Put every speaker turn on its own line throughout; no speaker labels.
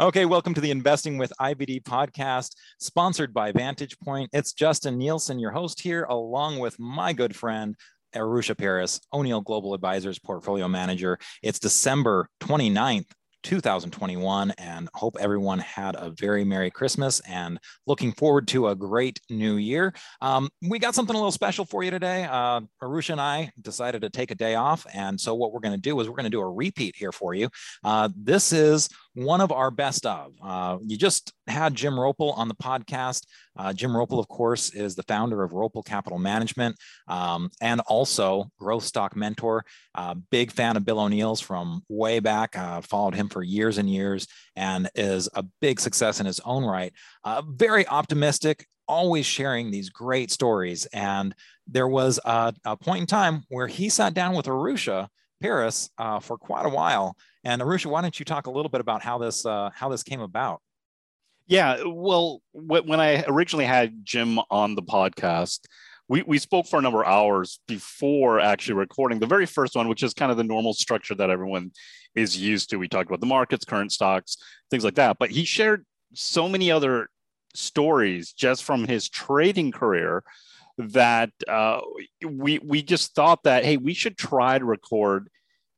Okay, welcome to the Investing with IBD podcast, sponsored by Vantage Point. It's Justin Nielsen, your host here, along with my good friend, Arusha Paris, O'Neil Global Advisors Portfolio Manager. It's December 29th, 2021 and hope everyone had a very Merry Christmas and looking forward to a great new year. Um, we got something a little special for you today. Uh, Arusha and I decided to take a day off. And so what we're going to do is we're going to do a repeat here for you. Uh, this is one of our best of. Uh, you just had Jim Roppel on the podcast. Uh, Jim Roppel, of course, is the founder of Roppel Capital Management um, and also Growth Stock Mentor. Uh, big fan of Bill O'Neil's from way back. Uh, followed him for years and years and is a big success in his own right. Uh, very optimistic, always sharing these great stories. And there was a, a point in time where he sat down with Arusha Paris uh, for quite a while. And Arusha, why don't you talk a little bit about how this uh, how this came about?
Yeah, well, when I originally had Jim on the podcast, we, we spoke for a number of hours before actually recording the very first one, which is kind of the normal structure that everyone is used to. We talked about the markets, current stocks, things like that. But he shared so many other stories just from his trading career that uh, we we just thought that hey, we should try to record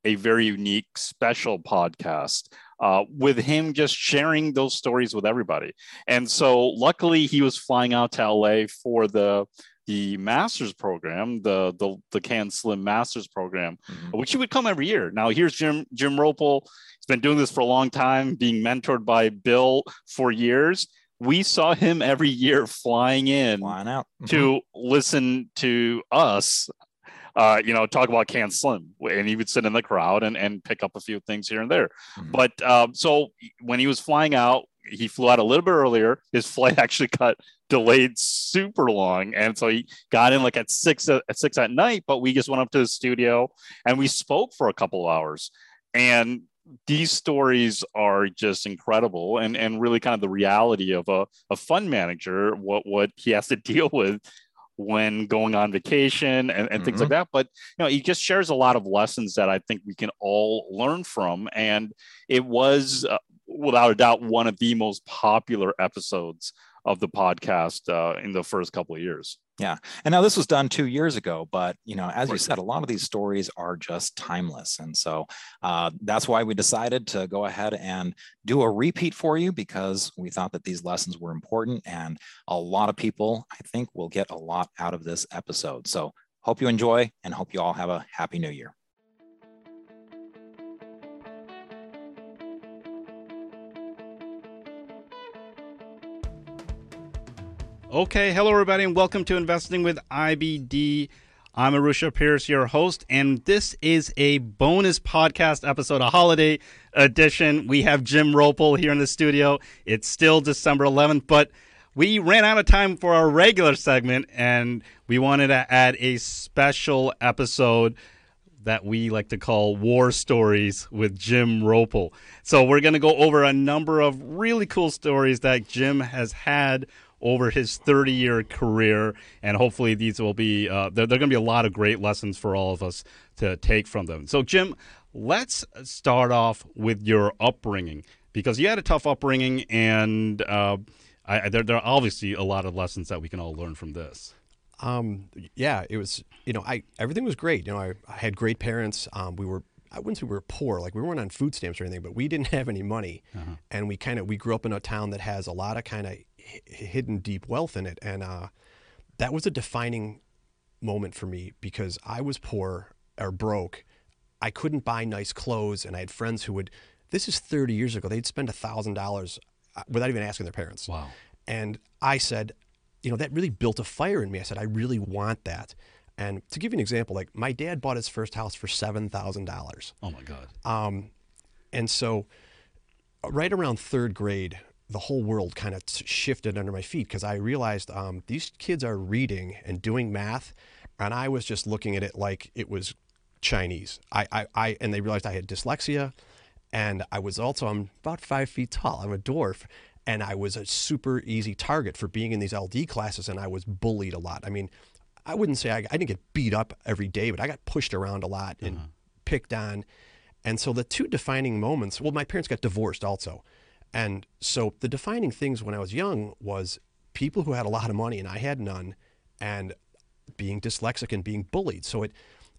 a very unique, special podcast uh, with him just sharing those stories with everybody. And so, luckily, he was flying out to LA for the the master's program, the the the CAN SLIM Masters program, mm-hmm. which he would come every year. Now, here's Jim Jim Roppel. He's been doing this for a long time, being mentored by Bill for years we saw him every year flying in
flying out mm-hmm.
to listen to us uh, you know, talk about CAN SLIM, and he would sit in the crowd and, and pick up a few things here and there. Mm-hmm. But um, so when he was flying out, he flew out a little bit earlier. His flight actually got delayed super long, and so he got in like at six at six at night. But we just went up to the studio and we spoke for a couple of hours, and these stories are just incredible and, and really kind of the reality of a, a fund manager, what, what he has to deal with when going on vacation and, and mm-hmm. things like mm-hmm. that. But you know, he just shares a lot of lessons that I think we can all learn from. And it was uh, without a doubt one of the most popular episodes of the podcast uh, in the first couple of years.
Yeah. And now this was done two years ago, but you know, as you said, a lot of these stories are just timeless. And so uh, that's why we decided to go ahead and do a repeat for you because we thought that these lessons were important and a lot of people, I think, will get a lot out of this episode. So hope you enjoy and hope you all have a happy new year.
Okay, hello everybody, and welcome to Investing with IBD. I'm Arusha Pierce, your host, and this is a bonus podcast episode, a holiday edition. We have Jim Roppel here in the studio. It's still December 11th, but we ran out of time for our regular segment, and we wanted to add a special episode that we like to call War Stories with Jim Roppel. So we're going to go over a number of really cool stories that Jim has had over his 30 year career. And hopefully, these will be, uh, they're, they're going to be a lot of great lessons for all of us to take from them. So, Jim, let's start off with your upbringing because you had a tough upbringing, and uh, I, there, there are obviously a lot of lessons that we can all learn from this.
Um, yeah, it was, you know, I, everything was great. You know, I, I had great parents. Um, we were I wouldn't say we were poor, like we weren't on food stamps or anything, but we didn't have any money, uh-huh. and we kind of we grew up in a town that has a lot of kind of hidden deep wealth in it. And uh, that was a defining moment for me because I was poor or broke. I couldn't buy nice clothes, and I had friends who would. This is 30 years ago. They'd spend thousand dollars uh, without even asking their parents.
Wow.
And I said, you know, that really built a fire in me. I said, I really want that. And to give you an example, like my dad bought his first house for seven thousand dollars.
Oh my God.
Um, and so, right around third grade, the whole world kind of shifted under my feet because I realized um, these kids are reading and doing math, and I was just looking at it like it was Chinese. I, I, I and they realized I had dyslexia, and I was also I'm about five feet tall. I'm a dwarf, and I was a super easy target for being in these LD classes, and I was bullied a lot. I mean, I wouldn't say I, I didn't get beat up every day, but I got pushed around a lot and uh-huh. picked on. And so the two defining moments, well, my parents got divorced also. And so the defining things when I was young was people who had a lot of money and I had none, and being dyslexic and being bullied. So it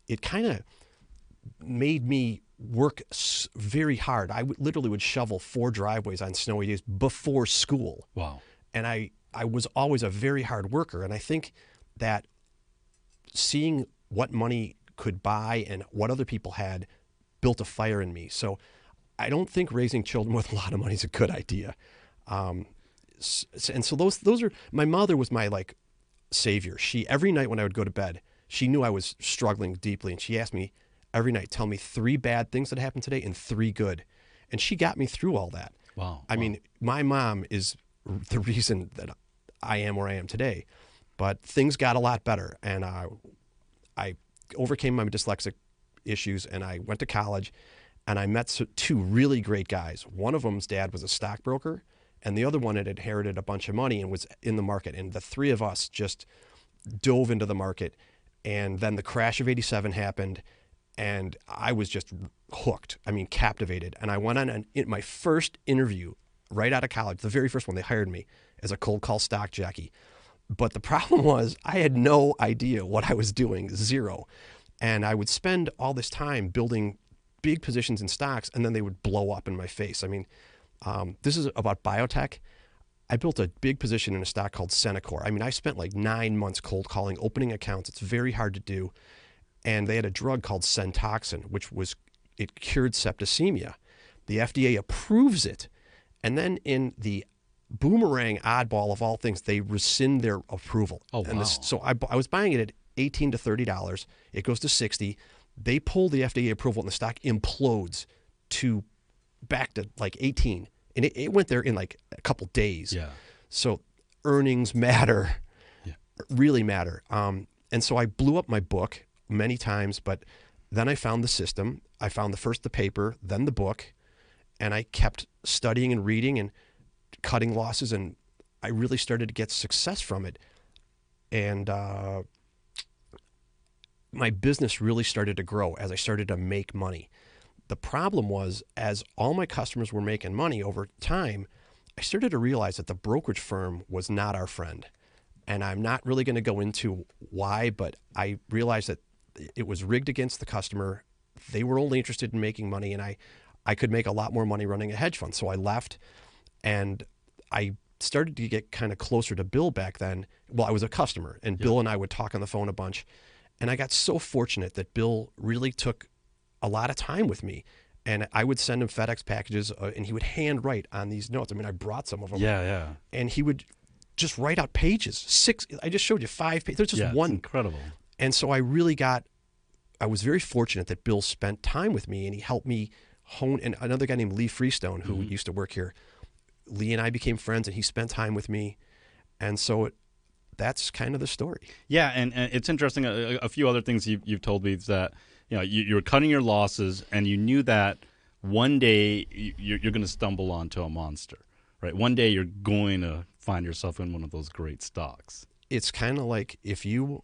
it kind of made me work very hard. I w- literally would shovel four driveways on snowy days before school
Wow.
and I I was always a very hard worker, and I think that seeing what money could buy and what other people had built a fire in me. So I don't think raising children with a lot of money is a good idea. Um, and so those those are my mother was my like savior. She every night when I would go to bed, she knew I was struggling deeply, and she asked me every night, "Tell me three bad things that happened today and three good," and she got me through all that.
Wow.
I mean, my mom is the reason that I am where I am today. But things got a lot better, and I, I overcame my dyslexic issues, and I went to college, and I met two really great guys. One of them's dad was a stockbroker, and the other one had inherited a bunch of money and was in the market. And the three of us just dove into the market. And then the crash of 87 happened, and I was just hooked. I mean, captivated. And I went on an, my first interview right out of college, the very first one, they hired me as a cold call stock jockey. But the problem was, I had no idea what I was doing, zero. And I would spend all this time building big positions in stocks, and then they would blow up in my face. I mean, um, this is about biotech. I built a big position in a stock called Centocor. I mean, I spent like nine months cold calling, opening accounts. It's very hard to do. And they had a drug called Centoxin, which was it cured septicemia. The FDA approves it, and then in the boomerang oddball of all things, they rescind their approval.
Oh,
and this,
wow.
so I, I was buying it at eighteen to thirty dollars. It goes to sixty. They pull the FDA approval, and the stock implodes to back to like eighteen, and it, it went there in like a couple days.
Yeah.
So earnings matter,
Yeah.
really matter. Um, and so I blew up my book many times, but then I found the system. I found the first the paper, then the book, and I kept studying and reading and cutting losses, and I really started to get success from it. And uh, my business really started to grow as I started to make money. The problem was, as all my customers were making money over time, I started to realize that the brokerage firm was not our friend. And I'm not really going to go into why, but I realized that it was rigged against the customer. They were only interested in making money, and I, I could make a lot more money running a hedge fund. So I left and I started to get kind of closer to Bill back then. Well, I was a customer, and Bill and I would talk on the phone a bunch. And I got so fortunate that Bill really took a lot of time with me. And I would send him FedEx packages, uh, and he would handwrite on these notes. I mean, I brought some of them,
Yeah, yeah.
and he would just write out pages. Six. I just showed you five pages. There's just
yeah,
one
incredible.
and so I really got, I was very fortunate that Bill spent time with me and he helped me hone. And another guy named Lee Freestone, who used to work here, Lee and I became friends and he spent time with me. And so it, that's kind of the story.
Yeah, and, and it's interesting. Uh, a, a few other things you've, you've told me is that you know you, you were cutting your losses, and you knew that one day you- you're, you're going to stumble onto a monster, right? One day you're going to find yourself in one of those great stocks.
It's kind of like if you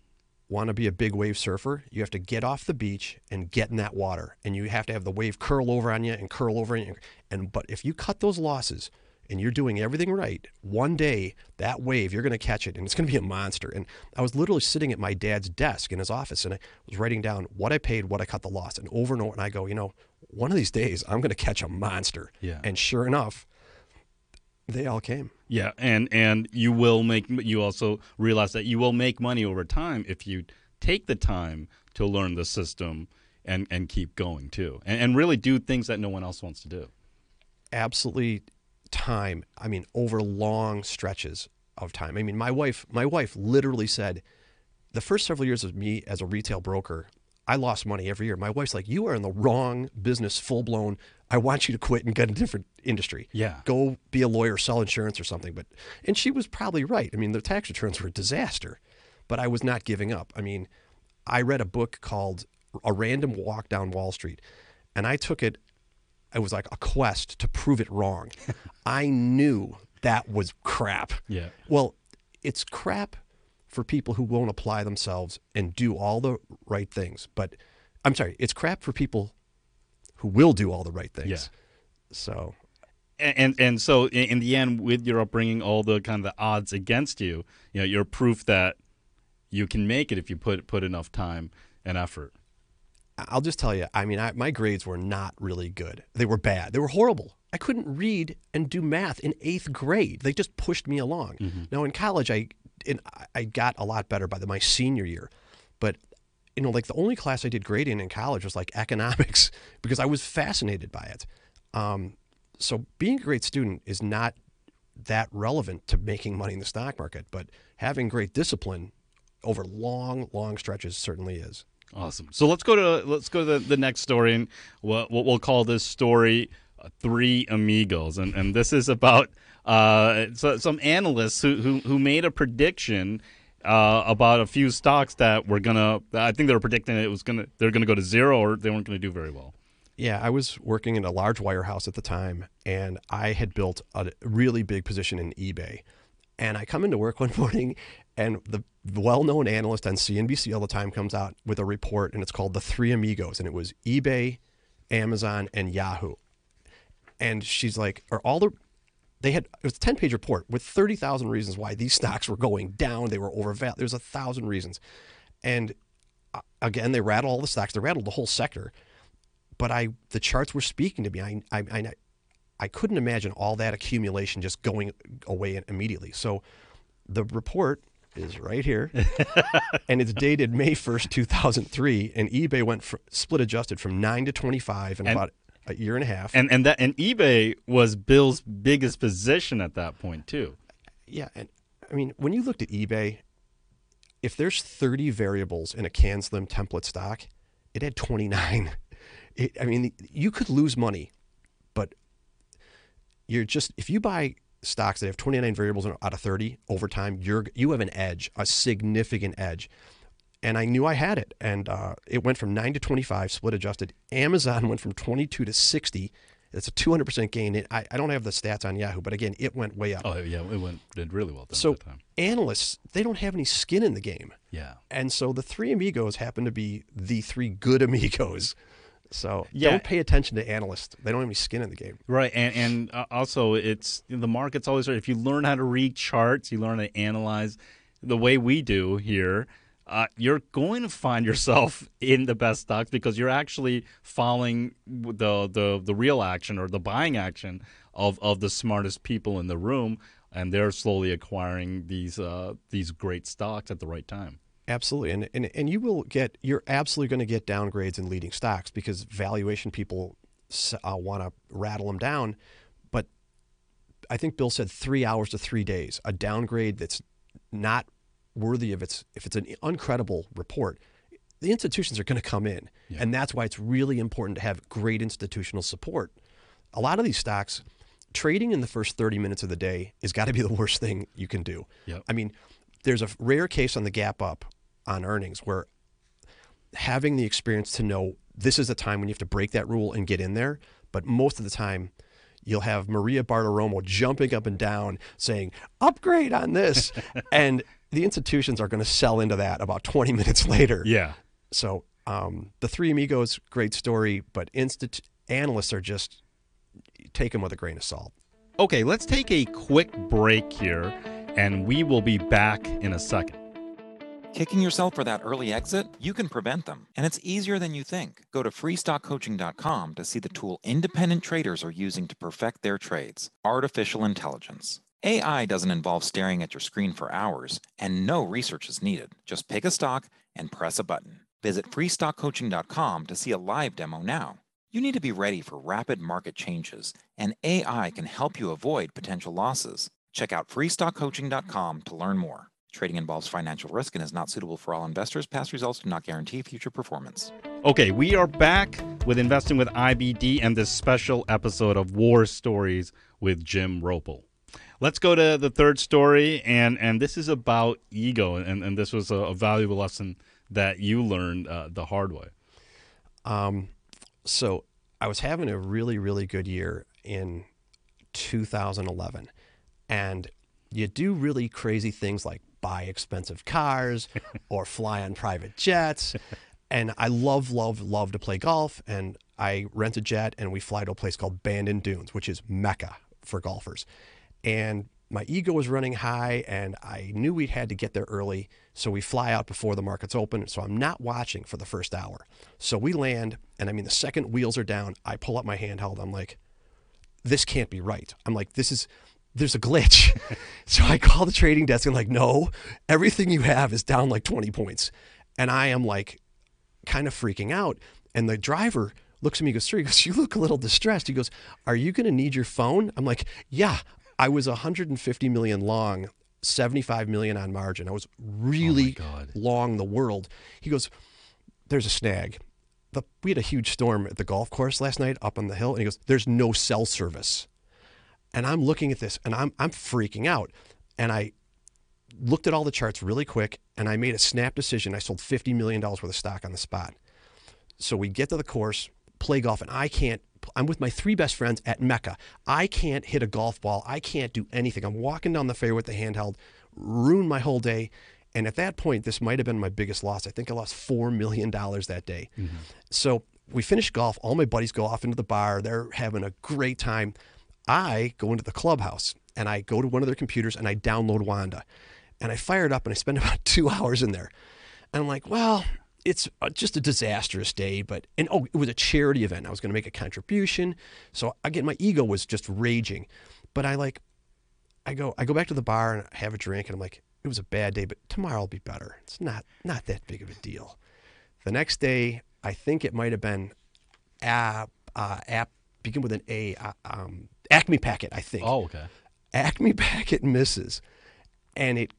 want to be a big wave surfer, you have to get off the beach and get in that water, and you have to have the wave curl over on you and curl over you. And but if you cut those losses and you're doing everything right, one day that wave you're going to catch it, and it's going to be a monster. And I was literally sitting at my dad's desk in his office, and I was writing down what I paid, what I cut the loss, and over and over. And I go, you know, one of these days I'm going to catch a monster.
Yeah.
And sure enough, they all came.
Yeah, and and you will make. You also realize that you will make money over time if you take the time to learn the system and and keep going too, and, and really do things that no one else wants to do.
absolutely time. I mean, over long stretches of time. I mean, my wife, my wife literally said, the first several years of me as a retail broker, I lost money every year. My wife's like, you are in the wrong business, full blown. I want you to quit and get a different industry.
Yeah.
Go be a lawyer, sell insurance or something. But and she was probably right. I mean, the tax returns were a disaster, but I was not giving up. I mean, I read a book called A Random Walk Down Wall Street, and I took it it was like a quest to prove it wrong. I knew that was crap.
Yeah.
Well, it's crap for people who won't apply themselves and do all the right things. But I'm sorry, it's crap for people who will do all the right things.
Yeah.
So
and and so in, the end, with your upbringing, all the kind of the odds against you, you know, you're proof that you can make it if you put put enough time and effort.
I'll just tell you, I mean, I, my grades were not really good. They were bad. They were horrible. I couldn't read and do math in eighth grade. They just pushed me along.
Mm-hmm.
Now in college, I in, I got a lot better by the, my senior year, but you know, like the only class I did great in in college was like economics because I was fascinated by it. Um, so being a great student is not that relevant to making money in the stock market, but having great discipline over long, long stretches certainly is.
Awesome. So let's go to let's go to the, the next story, and what, what we'll call this story uh, Three Amigos. And, and this is about uh, so, some analysts who, who, who made a prediction uh, about a few stocks that were gonna. I think they were predicting it was gonna they're gonna go to zero or they weren't gonna do very well.
Yeah, I was working in a large wirehouse at the time, and I had built a really big position in eBay. And I come into work one morning, and the well-known analyst on CNBC all the time comes out with a report, and it's called the Three Amigos, and it was eBay, Amazon, and Yahoo. And she's like, "Are all the they had it was a 10 page report with 30,000 reasons why these stocks were going down. They were overvalued. There's a thousand reasons. And uh, again, they rattled all the stocks, they rattled the whole sector. But I, the charts were speaking to me. I, I, I, I couldn't imagine all that accumulation just going away immediately. So the report is right here, and it's dated May 1st, 2003. And eBay went for, split adjusted from 9 to 25 in
And-
about a year and a half.
And and that and eBay was Bill's biggest position at that point too.
Yeah, and I mean, when you looked at eBay, if there's 30 variables in a CAN SLIM template stock, it had 29. I mean, you could lose money, but you're just if you buy stocks that have 29 variables out of 30 over time, you're you have an edge, a significant edge. And I knew I had it, and uh, it went from nine to 25, split adjusted. Amazon went from 22 to 60. It's a 200% gain. It, I, I don't have the stats on Yahoo, but again, it went way up.
Oh yeah, it went did really well.
So
at that time.
analysts, they don't have any skin in the game.
Yeah.
And so the three amigos happen to be the three good amigos. So
Yeah.
don't pay attention to analysts. They don't have any skin in the game.
Right, and and uh, also it's the market's always right. If you learn how to read charts, you learn how to analyze the way we do here. Uh, you're going to find yourself in the best stocks because you're actually following the the the real action or the buying action of of the smartest people in the room, and they're slowly acquiring these uh, these great stocks at the right time.
Absolutely. And, and, and you will get, you're absolutely going to get downgrades in leading stocks because valuation people uh, want to rattle them down. But I think Bill said three hours to three days, a downgrade that's not worthy of its, if it's an uncredible report, the institutions are going to come in.
Yeah.
And that's why it's really important to have great institutional support. A lot of these stocks, trading in the first 30 minutes of the day has got to be the worst thing you can do.
Yep.
I mean, there's a rare case on the gap up on earnings where having the experience to know this is the time when you have to break that rule and get in there. But most of the time, you'll have Maria Bartiromo jumping up and down saying, upgrade on this. and the institutions are going to sell into that about 20 minutes later.
Yeah.
So um, the Three Amigos, great story, but analysts are just take them with a grain of salt.
Okay, let's take a quick break here, and we will be back in a second.
Kicking yourself for that early exit? You can prevent them, and it's easier than you think. Go to freestockcoaching.com to see the tool independent traders are using to perfect their trades artificial intelligence. AI doesn't involve staring at your screen for hours, and no research is needed. Just pick a stock and press a button. Visit freestockcoaching.com to see a live demo now. You need to be ready for rapid market changes, and AI can help you avoid potential losses. Check out freestockcoaching.com to learn more. Trading involves financial risk and is not suitable for all investors. Past results do not guarantee future performance.
Okay, we are back with Investing with IBD and this special episode of War Stories with Jim Roppel. Let's go to the third story, and, and this is about ego, and, and this was a, a valuable lesson that you learned uh, the hard way.
Um, so I was having a really, really good year in 2011. And you do really crazy things like buy expensive cars or fly on private jets. And I love, love, love to play golf. And I rent a jet and we fly to a place called Bandon Dunes, which is Mecca for golfers. And my ego was running high and I knew we had to get there early. So we fly out before the markets open. So I'm not watching for the first hour. So we land, and I mean, the second wheels are down, I pull up my handheld. I'm like, this can't be right. I'm like, this is, there's a glitch. so I call the trading desk and like, no, everything you have is down like 20 points. And I am like kind of freaking out. And the driver looks at me, goes, Sir, he goes, You look a little distressed. He goes, Are you going to need your phone? I'm like, Yeah, I was 150 million long, 75 million on margin. I was really oh long the world. He goes, There's a snag. The, we had a huge storm at the golf course last night up on the hill. And he goes, There's no cell service. And I'm looking at this and I'm, I'm freaking out. And I looked at all the charts really quick and I made a snap decision. I sold $50 million worth of stock on the spot. So we get to the course, play golf, and I can't. I'm with my three best friends at Mecca. I can't hit a golf ball. I can't do anything. I'm walking down the fairway with the handheld, ruin my whole day. And at that point, this might have been my biggest loss. I think I lost $4 million that day. Mm-hmm. So we finish golf. All my buddies go off into the bar. They're having a great time. I go into the clubhouse and I go to one of their computers and I download WONDA. And I fire it up and I spend about two hours in there. And I'm like, well, it's just a disastrous day, but, and oh, it was a charity event. I was going to make a contribution. So again, my ego was just raging. But I like, I go, I go back to the bar and I have a drink and I'm like, it was a bad day, but tomorrow will be better. It's not, not that big of a deal. The next day, I think it might have been app, uh, app, begin with an A, uh, um, Acme Packet, I think.
Oh, okay.
Acme Packet misses. And it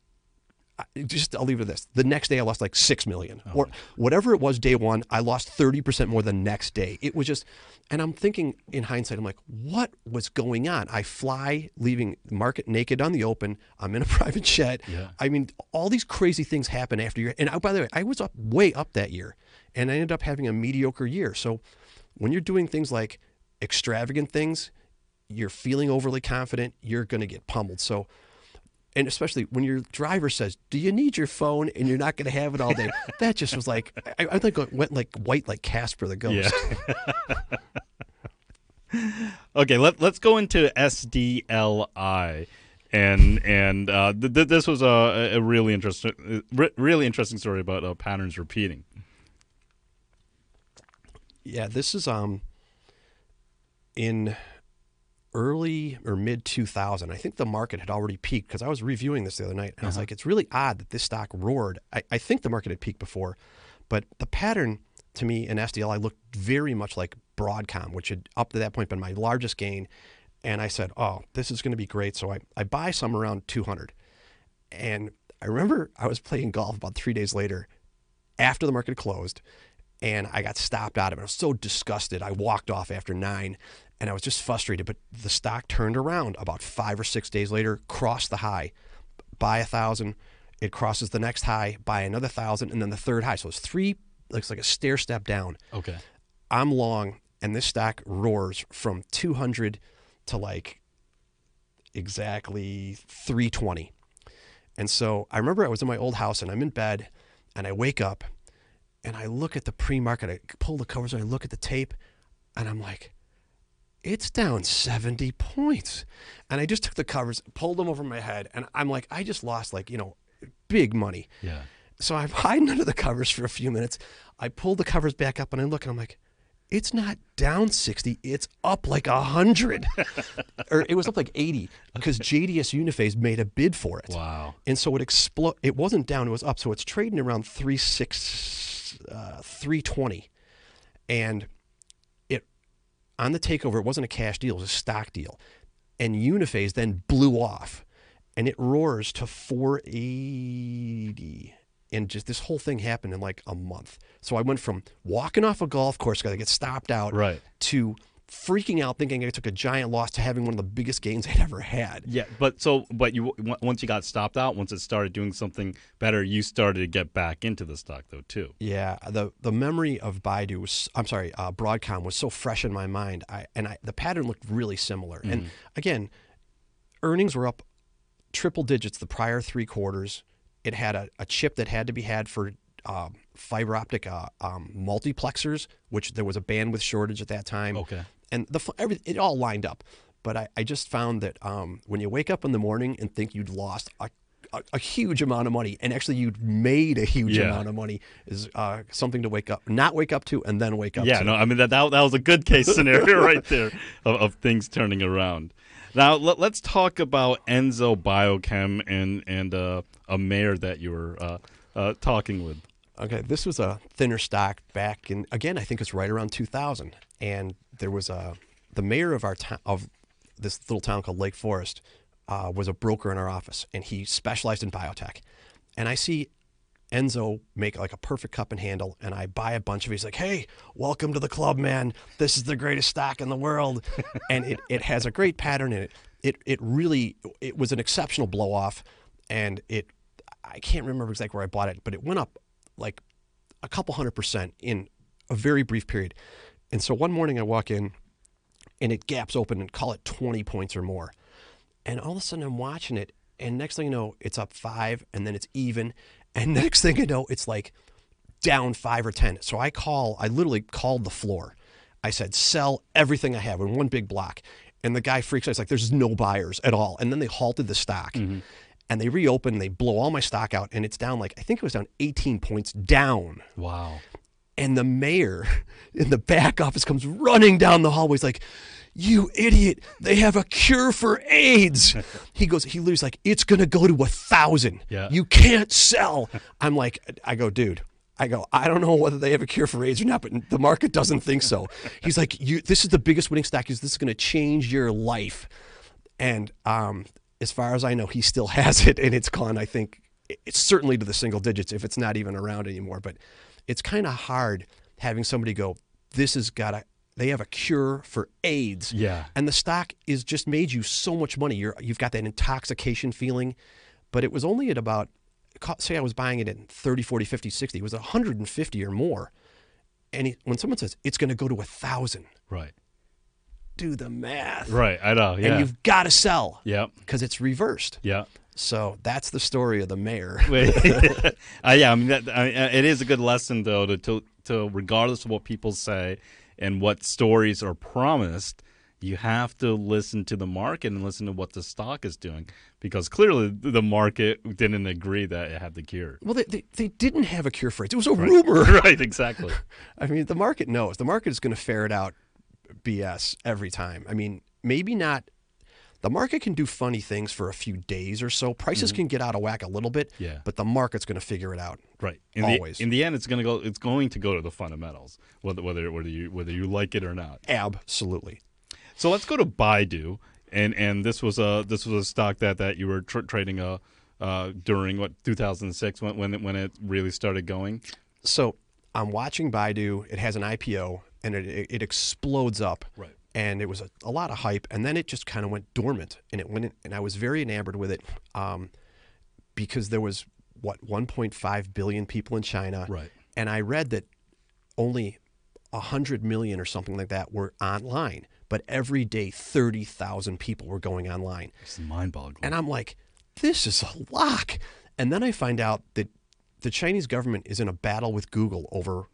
just I'll leave it at this. The next day I lost like six million oh. or whatever it was day one. I lost thirty percent more the next day. It was just, and I'm thinking in hindsight, I'm like, what was going on? I fly, leaving the market naked on the open. I'm in a private jet. Yeah. I mean, all these crazy things happen after you. And I, by the way, I was up way up that year, and I ended up having a mediocre year. So when you're doing things like extravagant things, you're feeling overly confident, you're going to get pummeled. So and especially when your driver says, "Do you need your phone?" and you're not going to have it all day, that just was like I, I think it went like white, like Casper the ghost.
Yeah. okay, let let's go into SDLI, and and uh, th- th- this was a, a really interesting, re- really interesting story about uh, patterns repeating.
Yeah, this is um in early or mid 2000. I think the market had already peaked because I was reviewing this the other night and uh-huh. I was uh-huh. like, it's really odd that this stock roared. I, I, think the market had peaked before, but the pattern to me in SDLI looked very much like Broadcom, which had up to that point been my largest gain. And I said, oh, this is going to be great. So I, I buy some around 200. And I remember I was playing golf about three days later after the market closed and I got stopped out of it. I was so disgusted. I walked off after nine and I was just frustrated. But the stock turned around about five or six days later, crossed the high, buy a thousand. It crosses the next high, buy another thousand, and then the third high. So it's three, looks like a stair step down.
Okay.
I'm long, and this stock roars from 200 to like exactly 320. And so I remember I was in my old house and I'm in bed and I wake up and I look at the pre market, I pull the covers and I look at the tape and I'm like, it's down 70 points. And I just took the covers, pulled them over my head, and I'm like, I just lost like, you know, big money.
Yeah.
So I'm hiding under the covers for a few minutes. I pull the covers back up and I look and I'm like, it's not down 60, it's up like 100. or it was up like 80 because JDS Uniphase made a bid for it.
Wow.
And so it exploded. It wasn't down, it was up. So it's trading around 36, uh, 320. And on the takeover, it wasn't a cash deal, it was a stock deal. And Uniphase then blew off and it roars to 480. And just this whole thing happened in like a month. So I went from walking off a golf course, got to get stopped out,
right.
to freaking out thinking I took a giant loss to having one of the biggest gains I'd ever had.
Yeah, but so but you once you got stopped out, once it started doing something better, you started to get back into the stock though too.
Yeah, the the memory of Baidu was I'm sorry, uh, Broadcom was so fresh in my mind. I and I the pattern looked really similar. Mm-hmm. And again, earnings were up triple digits the prior three quarters. It had a, a chip that had to be had for uh, fiber optic uh, um, multiplexers, which there was a bandwidth shortage at that time.
Okay
and the every, it all lined up. but I, I just found that um, when you wake up in the morning and think you'd lost a, a, a huge amount of money, and actually you'd made a huge
Yeah.
amount of money, is uh, something to wake up, not wake up to, and then wake up
Yeah,
to.
no, I mean that that, that was a good case scenario right there of, of things turning around. Now let, us talk about Enzo Biochem and and uh, a mayor that you were uh, uh, talking with.
Okay, this was a thinner stock back in again. I think it's right around 2000, and there was a the mayor of our town of this little town called Lake Forest uh, was a broker in our office, and he specialized in biotech. And I see Enzo make like a perfect cup and handle, and I buy a bunch of it. He's like, "Hey, welcome to the club, man. This is the greatest stock in the world," and it, it has a great pattern in it. It it really it was an exceptional blow off, and it I can't remember exactly where I bought it, but it went up like a couple hundred percent in a very brief period. And so one morning I walk in, and it gaps open and call it twenty points or more, and all of a sudden I'm watching it, and next thing you know, it's up five, and then it's even, and next thing you know, it's like down five or 10. So I call, I literally called the floor. I said, sell everything I have in one big block. And the guy freaks out. He's like, there's no buyers at all. And then they halted the stock mm-hmm. and they reopen, they blow all my stock out, and it's down like, I think it was down 18 points down.
Wow.
And the mayor in the back office comes running down the hallways like, You idiot, they have a cure for AIDS. He goes, he loses like, It's going to go to a thousand.
Yeah.
You can't sell. I'm like, I go, dude. I go, I don't know whether they have a cure for AIDS or not, but the market doesn't think so. He's like, you, this is the biggest winning stock. Is this is going to change your life? And um, as far as I know, he still has it, and it's gone. I think it's certainly to the single digits if it's not even around anymore. But it's kind of hard having somebody go, "This has got a." They have a cure for AIDS,
Yeah.
and the stock is just made you so much money. You're you've got that intoxication feeling, but it was only at about say I was buying it at 30, 40, 50, 60. It was 150 or more. And he, when someone says it's going to go to a thousand,
Right.
do the math.
Right. I know. Yeah.
And you've got to sell
yeah.
because it's reversed.
Yeah.
So that's the story of the mayor.
Uh, yeah, I mean, that, I mean, uh, it is a good lesson though to, to to regardless of what people say and what stories are promised, you have to listen to the market and listen to what the stock is doing because clearly the market didn't agree that it had the cure.
Well, they, they, they didn't have a cure for it. It was a rumor.
right. Exactly.
I mean, the market knows. The market is going to ferret out BS every time. I mean, maybe not. The market can do funny things for a few days or so. Prices can get out of whack a little bit,
Yeah.
but the market's going to figure it out.
Right. In
Always.
The, in the end, it's going to go. It's going to go to the fundamentals, whether whether whether you whether you like it or not.
Absolutely.
So let's go to Baidu, and and this was a this was a stock that that you were tr- trading uh, uh during what 2006 when when it, when it really started going.
So I'm watching Baidu. It has an IPO and it, it, it explodes up.
Right.
And it was a, a lot of hype. And then it just kind of went dormant. And it went in, and I was very enamored with it um, because there was, what, 1.5 billion people in China.
Right.
And I read that only 100 million or something like that were online. But every day, 30,000 people were going online.
It's mind-boggling.
And I'm like, this is a lock. And then I find out that the Chinese government is in a battle with Google over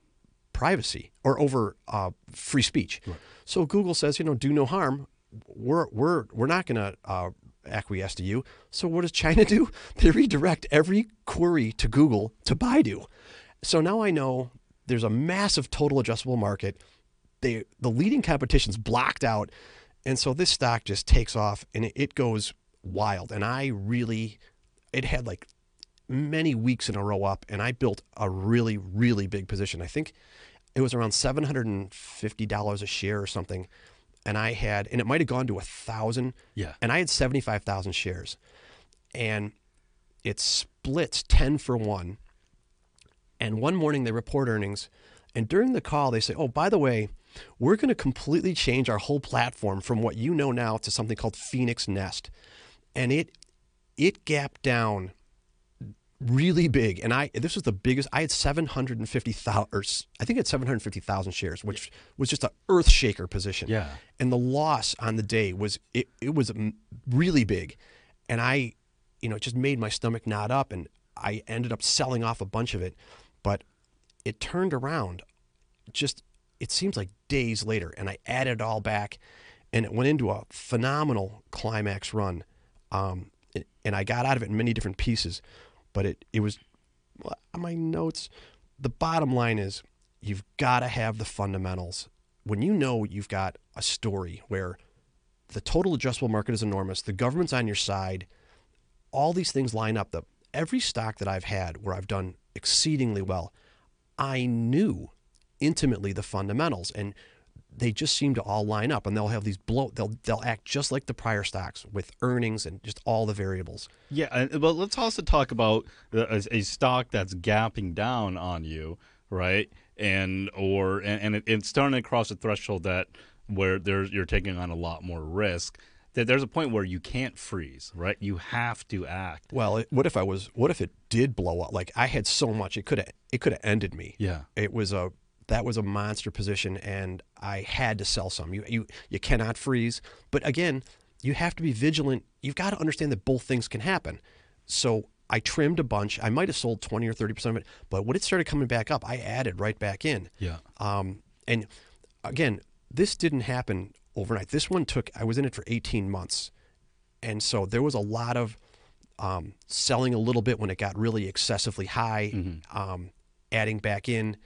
privacy or over uh, free speech. So Google says, you know, do no harm. We're we're we're not going to uh, acquiesce to you. So what does China do? They redirect every query to Google to Baidu. So now I know there's a massive total addressable market. They the leading competition's blocked out, and so this stock just takes off and it, it goes wild. And I really, it had like many weeks in a row up, and I built a really really big position. I think it was around seven hundred and fifty dollars a share or something, and I had, and it might have gone to a thousand.
Yeah.
And I had seventy five thousand shares, and it splits ten for one. And one morning they report earnings, and during the call they say, "Oh, by the way, we're going to completely change our whole platform from what you know now to something called Phoenix Nest," and it it gapped down really big. And I this was the biggest. I had seven hundred and fifty thousand, I think it's seven hundred fifty thousand shares, which was just a earth shaker position.
Yeah.
And the loss on the day was it it was really big, and I, you know, it just made my stomach knot up, and I ended up selling off a bunch of it, but it turned around just it seems like days later and I added it all back and it went into a phenomenal climax run. Um, and I got out of it in many different pieces, but it it was on my notes. The bottom line is you've got to have the fundamentals. When you know you've got a story where the total addressable market is enormous, the government's on your side, all these things line up. The every stock that I've had where I've done exceedingly well, I knew intimately the fundamentals and they just seem to all line up and they'll have these blow they'll they'll act just like the prior stocks with earnings and just all the variables.
Yeah, but let's also talk about uh, a, a stock that's gapping down on you, right? And or and, and it, it's starting to cross a threshold that where there's you're taking on a lot more risk. That there's a point where you can't freeze, right? You have to act.
Well, it, what if I was what if it did blow up? Like I had so much it could have it could have ended me.
Yeah.
It was a that was a monster position and I had to sell some. You you you cannot freeze, but again, you have to be vigilant. You've got to understand that both things can happen. So I trimmed a bunch. I might have sold 20 or 30% of it, but when it started coming back up, I added right back in.
Yeah.
Um, and again, this didn't happen overnight. This one took, I was in it for 18 months. And so there was a lot of um, selling a little bit when it got really excessively high, um, adding back in.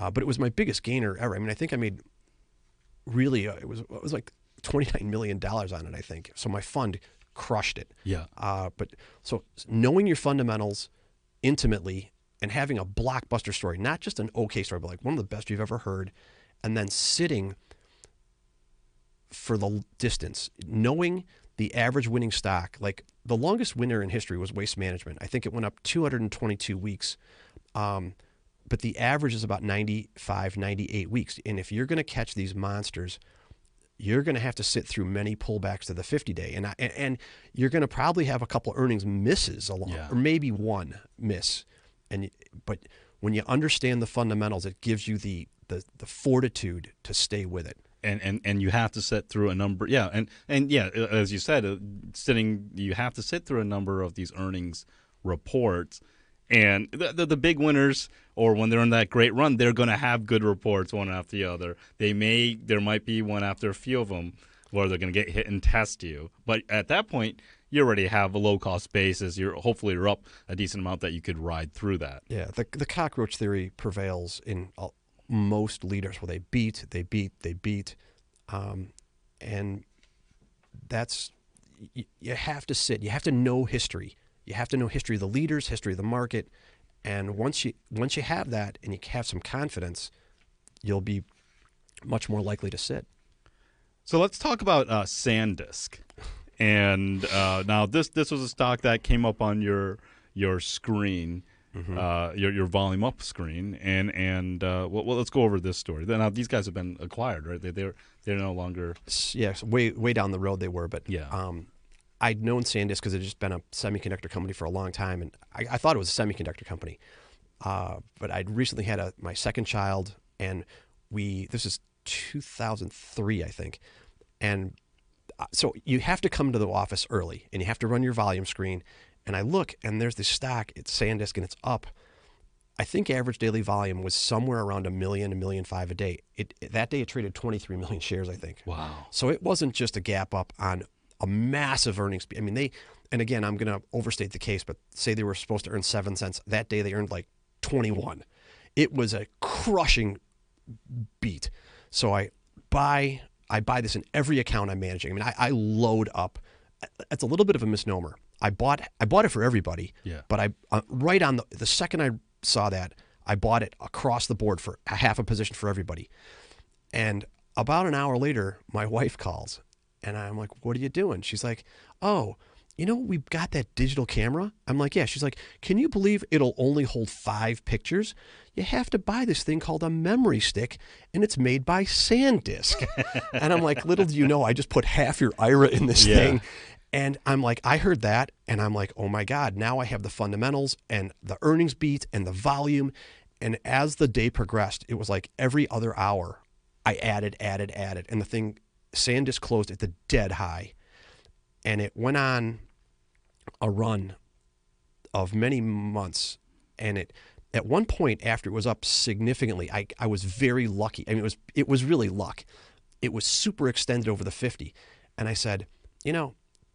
Uh, but it was my biggest gainer ever. I mean, I think I made really, uh, it was it was like $29 million on it, I think. So my fund crushed it.
Yeah.
Uh, but so knowing your fundamentals intimately and having a blockbuster story, not just an okay story, but like one of the best you've ever heard, and then sitting for the distance, knowing the average winning stock, like the longest winner in history was Waste Management. I think it went up 222 weeks. Um, but the average is about 95, 98 weeks. And if you're going to catch these monsters, you're going to have to sit through many pullbacks to the 50 day, and I, and- you're going to probably have a couple earnings misses along,
Yeah.
or maybe one miss. And but when you understand the fundamentals, it gives you the the, the fortitude to stay with it.
and and and you have to sit through a number yeah and and yeah as you said uh, sitting you have to sit through a number of these earnings reports and the, the, the big winners or when they're in that great run they're going to have good reports one after the other. They may there might be one after a few of them where they're going to get hit and test you. But at that point you already have a low cost basis. You're hopefully you're up a decent amount that you could ride through that.
Yeah, the the cockroach theory prevails in uh, most leaders where they beat, they beat, they beat, um, and that's you, you have to sit. You have to know history. You have to know history of the leaders, history of the market, and once you once you have that and you have some confidence, you'll be much more likely to sit.
So let's talk about uh, SanDisk. And uh, now this this was a stock that came up on your your screen, uh, your your volume up screen, and and uh, well, well, let's go over this story. Now these guys have been acquired, right? They they're they're no longer.
Yes, way way down the road they were, but
Yeah.
um, I'd known SanDisk because it had just been a semiconductor company for a long time, and I, I thought it was a semiconductor company. Uh, but I'd recently had a, my second child, and we this is 2003, I think, and uh, so you have to come to the office early, and you have to run your volume screen. And I look, and there's this stock. It's SanDisk, and it's up. I think average daily volume was somewhere around a million, a million five a day. It that day it traded 23 million shares, I think.
Wow.
So it wasn't just a gap up on a massive earnings. I mean, they, and again, I'm going to overstate the case, but say they were supposed to earn seven cents. That day they earned like 21. It was a crushing beat. So I buy, I buy this in every account I'm managing. I mean, I, I load up. It's a little bit of a misnomer. I bought, I bought it for everybody.
Yeah.
But I, uh, right on the, the second I saw that, I bought it across the board for a half a position for everybody. And about an hour later, my wife calls and I'm like, What are you doing? She's like, Oh, you know, we've got that digital camera. I'm like, Yeah. She's like, Can you believe it'll only hold five pictures? You have to buy this thing called a memory stick, and it's made by SanDisk. and I'm like, Little do you know, I just put half your IRA in this
Yeah.
thing. And I'm like, I heard that, and I'm like, oh my God, now I have the fundamentals and the earnings beat and the volume. And as the day progressed, it was like every other hour, I added, added, added. And the thing, SanDisk closed at the dead high. And it went on a run of many months. And it, at one point after it was up significantly, I, I was very lucky. I mean, it was, it was really luck. it was super extended over the 50. And I said, you know,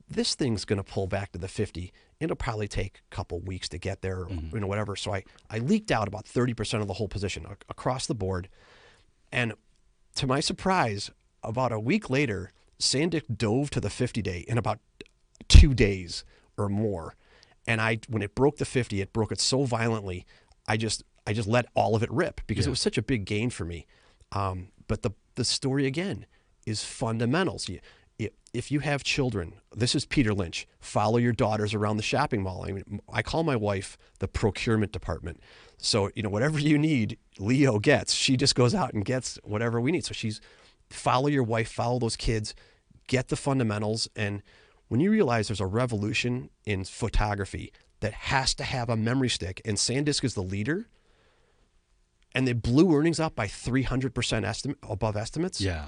this thing's going to pull back to the 50. It'll probably take a couple weeks to get there, mm-hmm. you know, whatever. So I, I leaked out about 30% of the whole position ac- across the board. And to my surprise, about a week later, SanDisk dove to the 50 day in about two days or more. And I, when it broke the 50, it broke it so violently. I just, I just let all of it rip because it was such a big gain for me. Um, but the the story again is fundamentals. You, if you have children, this is Peter Lynch. Follow your daughters around the shopping mall. I mean, I call my wife the procurement department. So you know, whatever you need, Leo gets. She just goes out and gets whatever we need. So she's follow your wife, follow those kids, get the fundamentals. And when you realize there's a revolution in photography that has to have a memory stick, and SanDisk is the leader, and they blew earnings up by 300% estimate above estimates.
Yeah.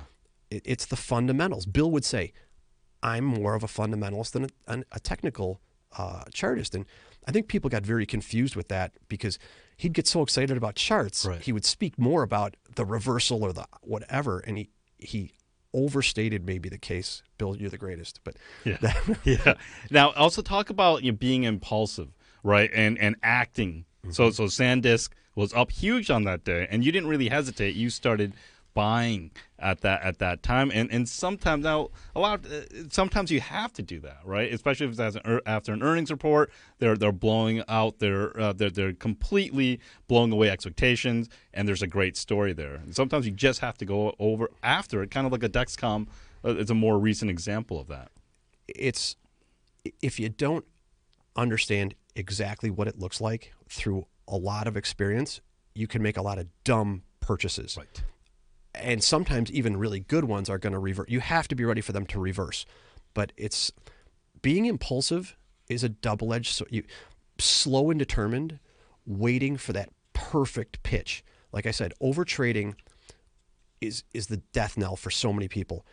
It, it's the fundamentals. Bill would say, I'm more of a fundamentalist than a, a technical uh, chartist. And I think people got very confused with that because he'd get so excited about charts.
Right.
He would speak more about the reversal or the whatever. And he, he overstated maybe the case. Bill, you're the greatest. But
Yeah. yeah. Now, also talk about you know, being impulsive, right? And and acting. So mm-hmm. so SanDisk was up huge on that day, and you didn't really hesitate. You started buying at that at that time, and and sometimes now a lot. Of, uh, sometimes you have to do that, right? Especially if it's an, after an earnings report, they're they're blowing out their uh, they're they're completely blowing away expectations, and there's a great story there. And sometimes you just have to go over after it, kind of like a Dexcom. Uh, it's a more recent example of that.
it's if you don't understand exactly what it looks like through a lot of experience, you can make a lot of dumb purchases.
Right.
And sometimes even really good ones are going to revert. You have to be ready for them to reverse. But it's being impulsive is a double-edged so you slow and determined, waiting for that perfect pitch. Like I said, over trading is is the death knell for so many people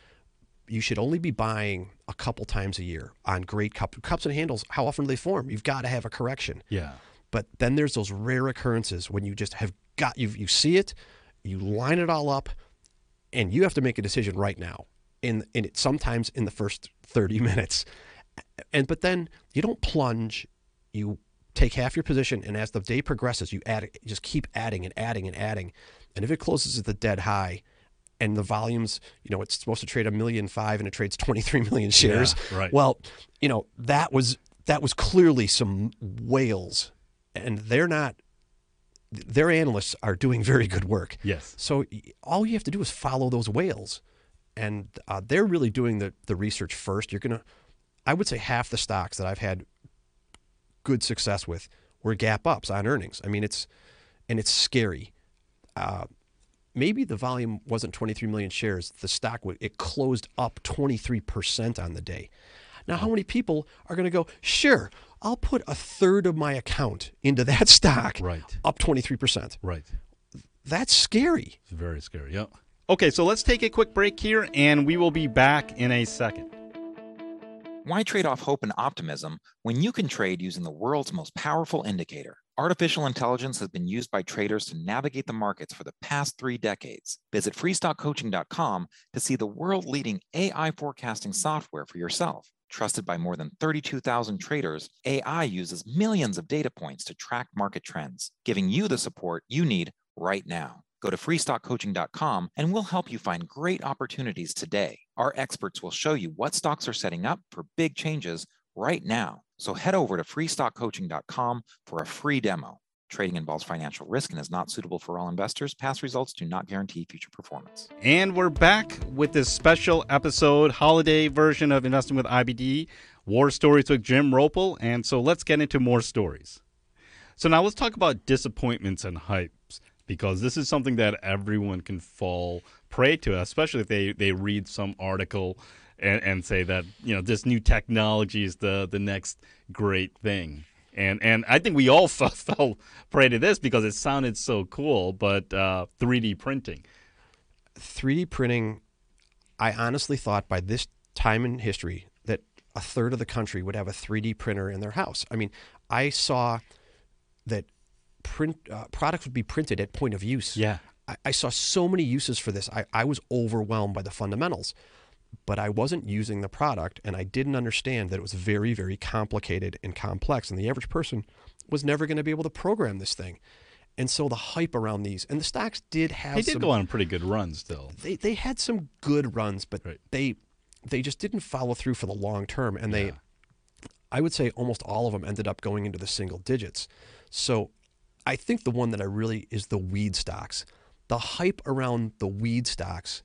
you should only be buying a couple times a year on great cup, cups and handles. How often do they form? You've got to have a correction.
Yeah.
But then there's those rare occurrences when you just have got you you see it, you line it all up, and you have to make a decision right now. In in it sometimes in the first 30 minutes. And but then you don't plunge, you take half your position and as the day progresses you add just keep adding and adding and adding. And if it closes at the dead high and the volumes, you know, it's supposed to trade a million five and it trades 23 million shares.
Yeah, right.
Well, you know, that was that was clearly some whales and they're not their analysts are doing very good work.
Yes.
So all you have to do is follow those whales, and uh, they're really doing the the research first. You're gonna, I would say, half the stocks that I've had good success with were gap ups on earnings. I mean, it's and it's scary. Uh, maybe the volume wasn't 23 million shares. The stock it closed up 23 percent on the day. Now, how many people are going to go? Sure, I'll put a third of my account into that stock.
Right.
Up 23 percent.
Right.
That's scary.
It's very scary. Yep. Okay, so let's take a quick break here, and we will be back in a second.
Why trade off hope and optimism when you can trade using the world's most powerful indicator? Artificial intelligence has been used by traders to navigate the markets for the past three decades. Visit freestockcoaching.com to see the world leading AI forecasting software for yourself. Trusted by more than 32,000 traders, AI uses millions of data points to track market trends, giving you the support you need right now. Go to freestockcoaching.com and we'll help you find great opportunities today. Our experts will show you what stocks are setting up for big changes right now. So head over to freestockcoaching.com for a free demo. Trading involves financial risk and is not suitable for all investors. Past results do not guarantee future performance.
And we're back with this special episode, holiday version of Investing with IBD, War Stories with Jim Roppel. And so let's get into more stories. So now let's talk about disappointments and hypes, because this is something that everyone can fall prey to, especially if they, they read some article and, and say that, you know, this new technology is the, the next great thing. And and I think we all fell, fell prey to this because it sounded so cool, but uh, 3D printing.
3D printing, I honestly thought by this time in history that a third of the country would have a 3D printer in their house. I mean, I saw that print uh, products would be printed at point of use.
Yeah.
I, I saw so many uses for this. I, I was overwhelmed by the fundamentals, but I wasn't using the product and I didn't understand that it was very, very complicated and complex. And the average person was never going to be able to program this thing. And so the hype around these and the stocks did have
They did
some,
go on a pretty good run still.
they they had some good runs, but
Right.
they they just didn't follow through for the long term, and they,
Yeah.
I would say, almost all of them ended up going into the single digits. So, I think the one that I really is the weed stocks. The hype around the weed stocks,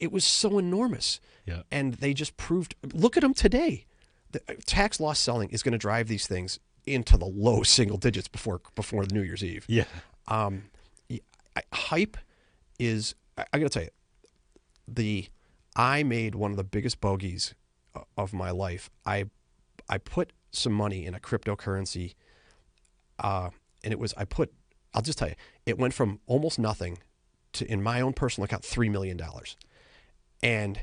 it was so enormous,
Yeah.
and they just proved. Look at them today. The uh, tax loss selling is going to drive these things into the low single digits before before New Year's Eve
Yeah.
um, hype is I, I gotta tell you the I made one of the biggest bogeys of my life. I I put some money in a cryptocurrency, uh, and it was I put I'll just tell you it went from almost nothing to in my own personal account three million dollars, and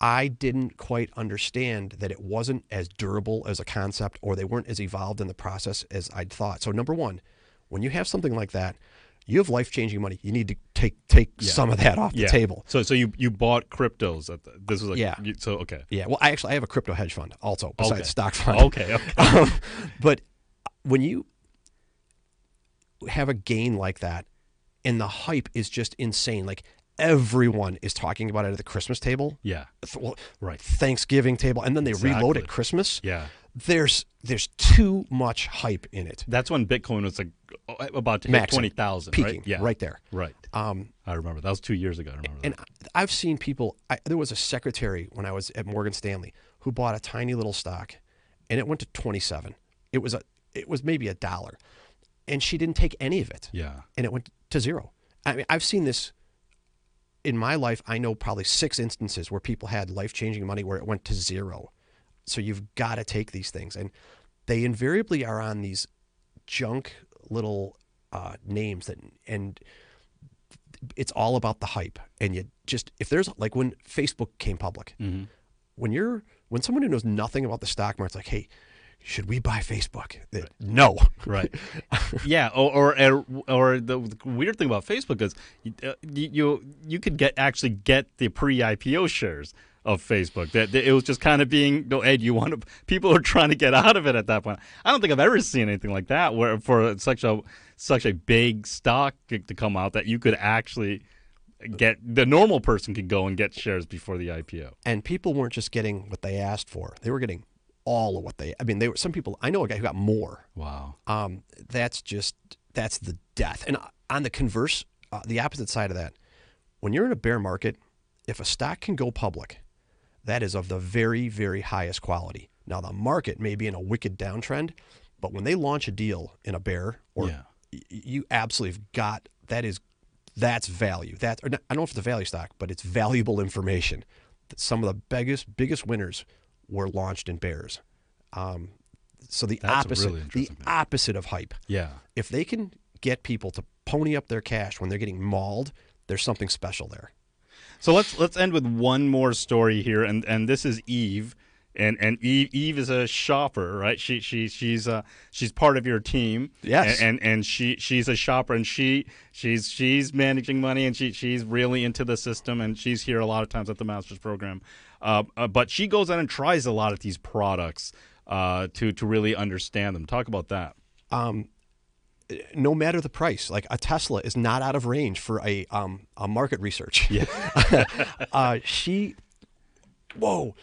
I didn't quite understand that it wasn't as durable as a concept or they weren't as evolved in the process as I'd thought. So number one, when you have something like that, you have life changing money. You need to take take
Yeah.
some of that off
Yeah.
the table.
So so you you bought cryptos at the, this was like
Yeah.
you, so okay.
Yeah. Well, I actually I have a crypto hedge fund also besides
Okay.
stock fund.
Okay. okay.
um, but when you have a gain like that, and the hype is just insane, like everyone is talking about it at the Christmas table,
Yeah.
well,
Right.
Thanksgiving table, and then they reload at Christmas.
Yeah.
There's there's too much hype in it,
That's when Bitcoin was like about to hit
Maxing,
twenty thousand.
peaking
Right? Yeah.
right there.
Right.
Um,
I remember that was two years ago. I remember
and
that.
I've seen people. I, there was a secretary when I was at Morgan Stanley who bought a tiny little stock, and it went to twenty seven. It was a it was maybe a dollar, and she didn't take any of it.
Yeah.
and it went to zero. I mean, I've seen this in my life. I know probably six instances where people had life changing money where it went to zero. So you've got to take these things, and they invariably are on these junk little uh, names that, and it's all about the hype. And you just if there's like when Facebook came public,
Mm-hmm.
when you're when someone who knows nothing about the stock market's like, hey. Should we buy Facebook? Uh, No.
Right. yeah. Or, or or the weird thing about Facebook is you uh, you you, could get actually get the pre-IPO shares of Facebook. That it was just kind of being no Ed. You want to people are trying to get out of it at that point. I don't think I've ever seen anything like that where for such a such a big stock to to come out that you could actually get the normal person could go and get shares before the IPO.
and people weren't just getting what they asked for; they were getting all of what they. I mean, they were some people. I know a guy who got more.
Wow.
Um, that's just that's the death. And on the converse, uh, the opposite side of that, when you're in a bear market, if a stock can go public, that is of the very very highest quality. Now the market may be in a wicked downtrend, but when they launch a deal in a bear, or
Yeah.
y- you absolutely have got that is that's value. That or not, I don't know if it's a value stock, but it's valuable information. Some of the biggest biggest winners were launched in bears. Um, so the
That's
opposite,
really
the
interesting.
opposite of hype.
Yeah.
If they can get people to pony up their cash when they're getting mauled, there's something special there.
So let's let's end with one more story here, and and this is Eve, and and Eve Eve is a shopper, right? She she she's uh she's part of your team,
Yes.
and and, and she she's a shopper, and she she's she's managing money, and she she's really into the system, and she's here a lot of times at the master's program, uh, uh, but she goes out and tries a lot of these products uh to to really understand them. Talk about that.
Um, no matter the price, like a Tesla is not out of range for a um, a market research.
Yeah.
uh, she, whoa,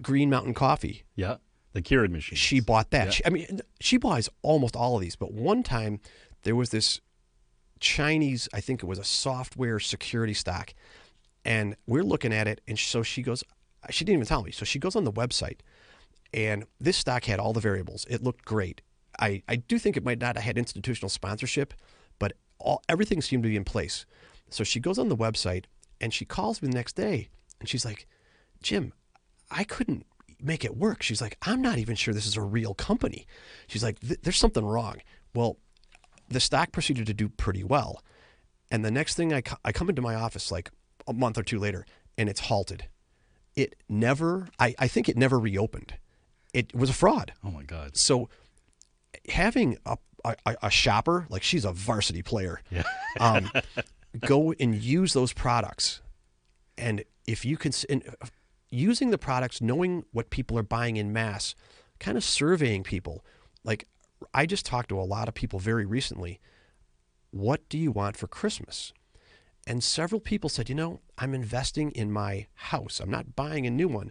Green Mountain Coffee.
Yeah, the Keurig machine.
She bought that.
Yeah.
She, I mean, she buys almost all of these. But one time, there was this Chinese. I think it was a software security stock, and we're looking at it. And so she goes. She didn't even tell me. So she goes on the website, and this stock had all the variables. It looked great. I, I do think it might not have had institutional sponsorship, but all everything seemed to be in place. So she goes on the website and she calls me the next day and she's like, Jim, I couldn't make it work. She's like, I'm not even sure this is a real company. She's like, there's something wrong. Well, the stock proceeded to do pretty well. And the next thing I, co- I come into my office like a month or two later and it's halted. It never, I, I think it never reopened. It was a fraud.
oh my God.
So having a, a, a, shopper, like she's a varsity player.
Yeah.
Um, go and use those products, and if you can, and uh, using the products, knowing what people are buying in mass, kind of surveying people. Like I just talked to a lot of people very recently. What do you want for Christmas? And several people said, you know, I'm investing in my house. I'm not buying a new one.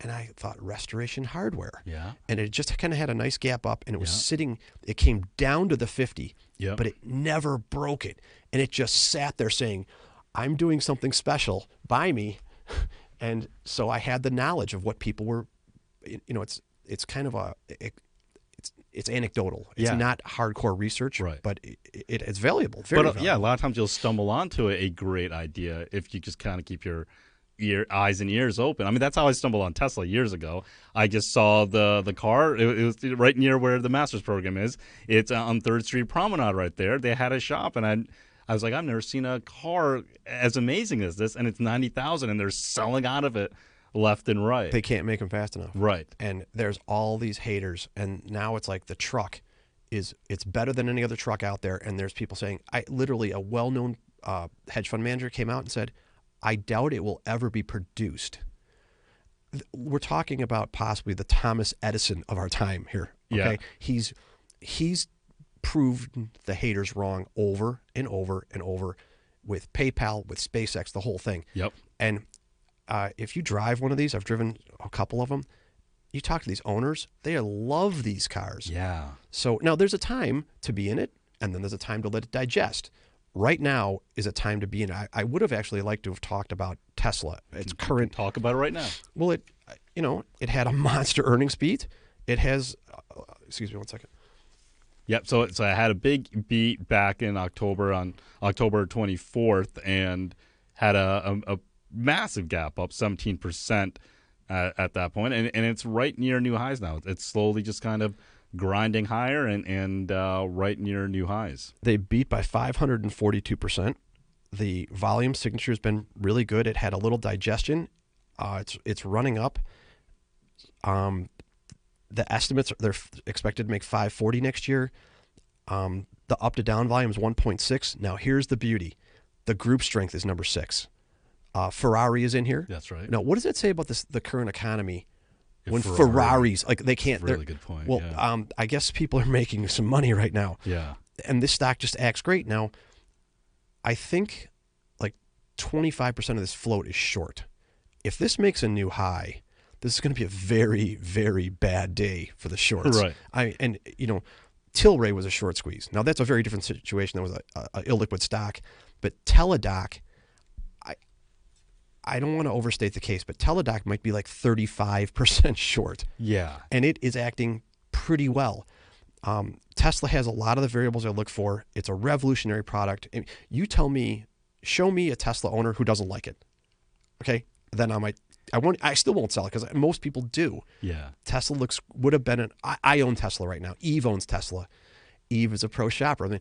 And I thought restoration hardware.
Yeah.
And it just kind of had a nice gap up and it was
Yeah.
sitting, it came down to the 50,
Yep.
but it never broke it. And it just sat there saying, I'm doing something special. Buy me. And so I had the knowledge of what people were, you know, it's, it's kind of a, it, it's, anecdotal. It's
Yeah.
not hardcore research,
Right.
but it, it, it's valuable. Very
but uh,
valuable.
yeah, a lot of times you'll stumble onto a, great idea if you just kind of keep your ear, eyes and ears open. I mean, that's how I stumbled on Tesla years ago. I just saw the the car. It, it was right near where the master's program is. It's on Third Street Promenade right there. They had a shop, and I. I was like, I've never seen a car as amazing as this, and it's ninety thousand, and they're selling out of it left and right.
They can't make them fast enough.
right.
and there's all these haters and now it's like the truck is it's better than any other truck out there and there's people saying i literally a well-known uh, hedge fund manager came out and said i doubt it will ever be produced we're talking about possibly the thomas edison of our time here okay
Yeah.
he's he's proved the haters wrong over and over and over with paypal with spacex the whole thing
Yep.
and uh, if you drive one of these, I've driven a couple of them. You talk to these owners; they love these cars.
Yeah.
So now there's a time to be in it, and then there's a time to let it digest. Right now is a time to be in. it. I, I would have actually liked to have talked about Tesla. Its current,
Talk about it right now.
well, it, you know, it had a monster earnings beat. It has, uh, excuse me, one second.
Yep. So so I had a big beat back in October on October 24th, and had a, a, a massive gap up 17 percent at, at that point, and and it's right near new highs now. It's slowly just kind of grinding higher and and uh, right near new highs.
They beat by 542%. The volume signature has been really good. It had a little digestion. Uh, it's it's running up. Um, the estimates they're expected to make 540 next year. Um, the up to down volume is 1.6. Now here's the beauty: the group strength is number six. Uh, Ferrari is in here.
That's right.
Now, what does it say about this the current economy?
Yeah,
when
Ferrari.
Ferraris like they can't.
Really good point.
Well,
yeah.
um, I guess people are making some money right now
yeah.
and this stock just acts great. Now, I think like 25% of this float is short. If this makes a new high, this is going to be a very, very bad day for the shorts.
Right.
I and you know, Tilray was a short squeeze. Now that's a very different situation. That was a, a, a illiquid stock, but Teladoc, I don't want to overstate the case, but Teladoc might be like 35% short
Yeah.
and it is acting pretty well. Um, Tesla has a lot of the variables I look for. It's a revolutionary product. And you tell me, show me a Tesla owner who doesn't like it. Okay, then I might. I won't. I still won't sell it because most people do.
Yeah.
Tesla looks would have been an. I, I own Tesla right now. Eve owns Tesla. Eve is a pro shopper. I mean,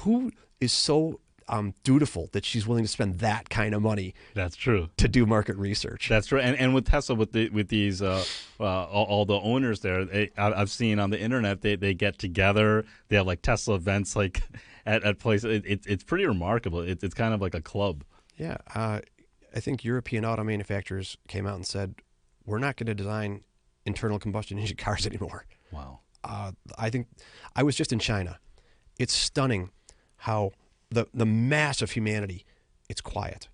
who is so um, dutiful that she's willing to spend that kind of money
That's true.
to do market research?
That's true. and and with Tesla, with the with these uh, uh, all, all the owners there, they, I, I've seen on the internet they, they get together. They have like Tesla events, like at, at places. It, it, it's pretty remarkable. It's it's kind of like a club.
Yeah, uh, I think European auto manufacturers came out and said we're not going to design internal combustion engine cars anymore.
Wow.
Uh, I think I was just in China. It's stunning how the the mass of humanity. It's quiet.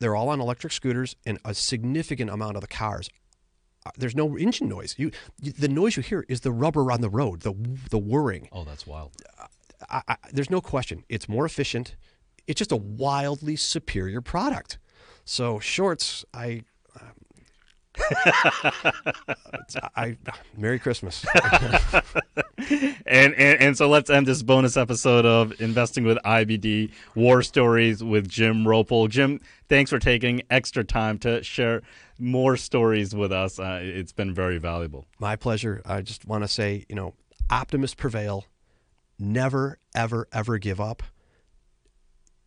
They're all on electric scooters, and a significant amount of the cars. uh, There's no engine noise. You, the noise you hear is the rubber on the road, the the whirring.
Oh, that's wild.
I, I, there's no question. It's more efficient. It's just a wildly superior product. So shorts, I, I, Merry Christmas.
And, and and so let's end this bonus episode of investing with IBD War Stories with Jim Roppel. Jim, thanks for taking extra time to share more stories with us. Uh, it's been very valuable.
My pleasure. I just want to say, you know, optimists prevail. Never, ever, ever give up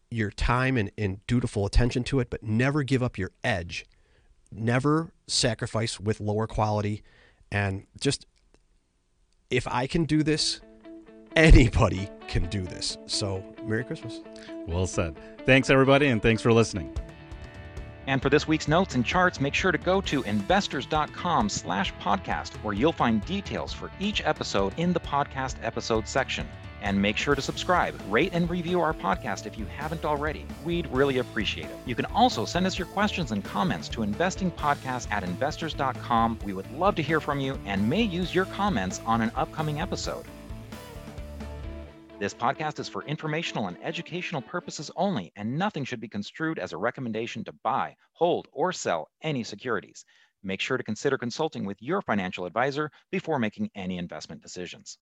your time and, and dutiful attention to it, but never give up your edge. Never sacrifice with lower quality. And just, if I can do this, anybody can do this. So, Merry Christmas.
Well said. Thanks, everybody, and thanks for listening.
And for this week's notes and charts, make sure to go to investors.com slash podcast, where you'll find details for each episode in the podcast episode section. And make sure to subscribe, rate, and review our podcast if you haven't already. We'd really appreciate it. You can also send us your questions and comments to investingpodcast at investors.com. We would love to hear from you and may use your comments on an upcoming episode. This podcast is for informational and educational purposes only, and nothing should be construed as a recommendation to buy, hold, or sell any securities. Make sure to consider consulting with your financial advisor before making any investment decisions.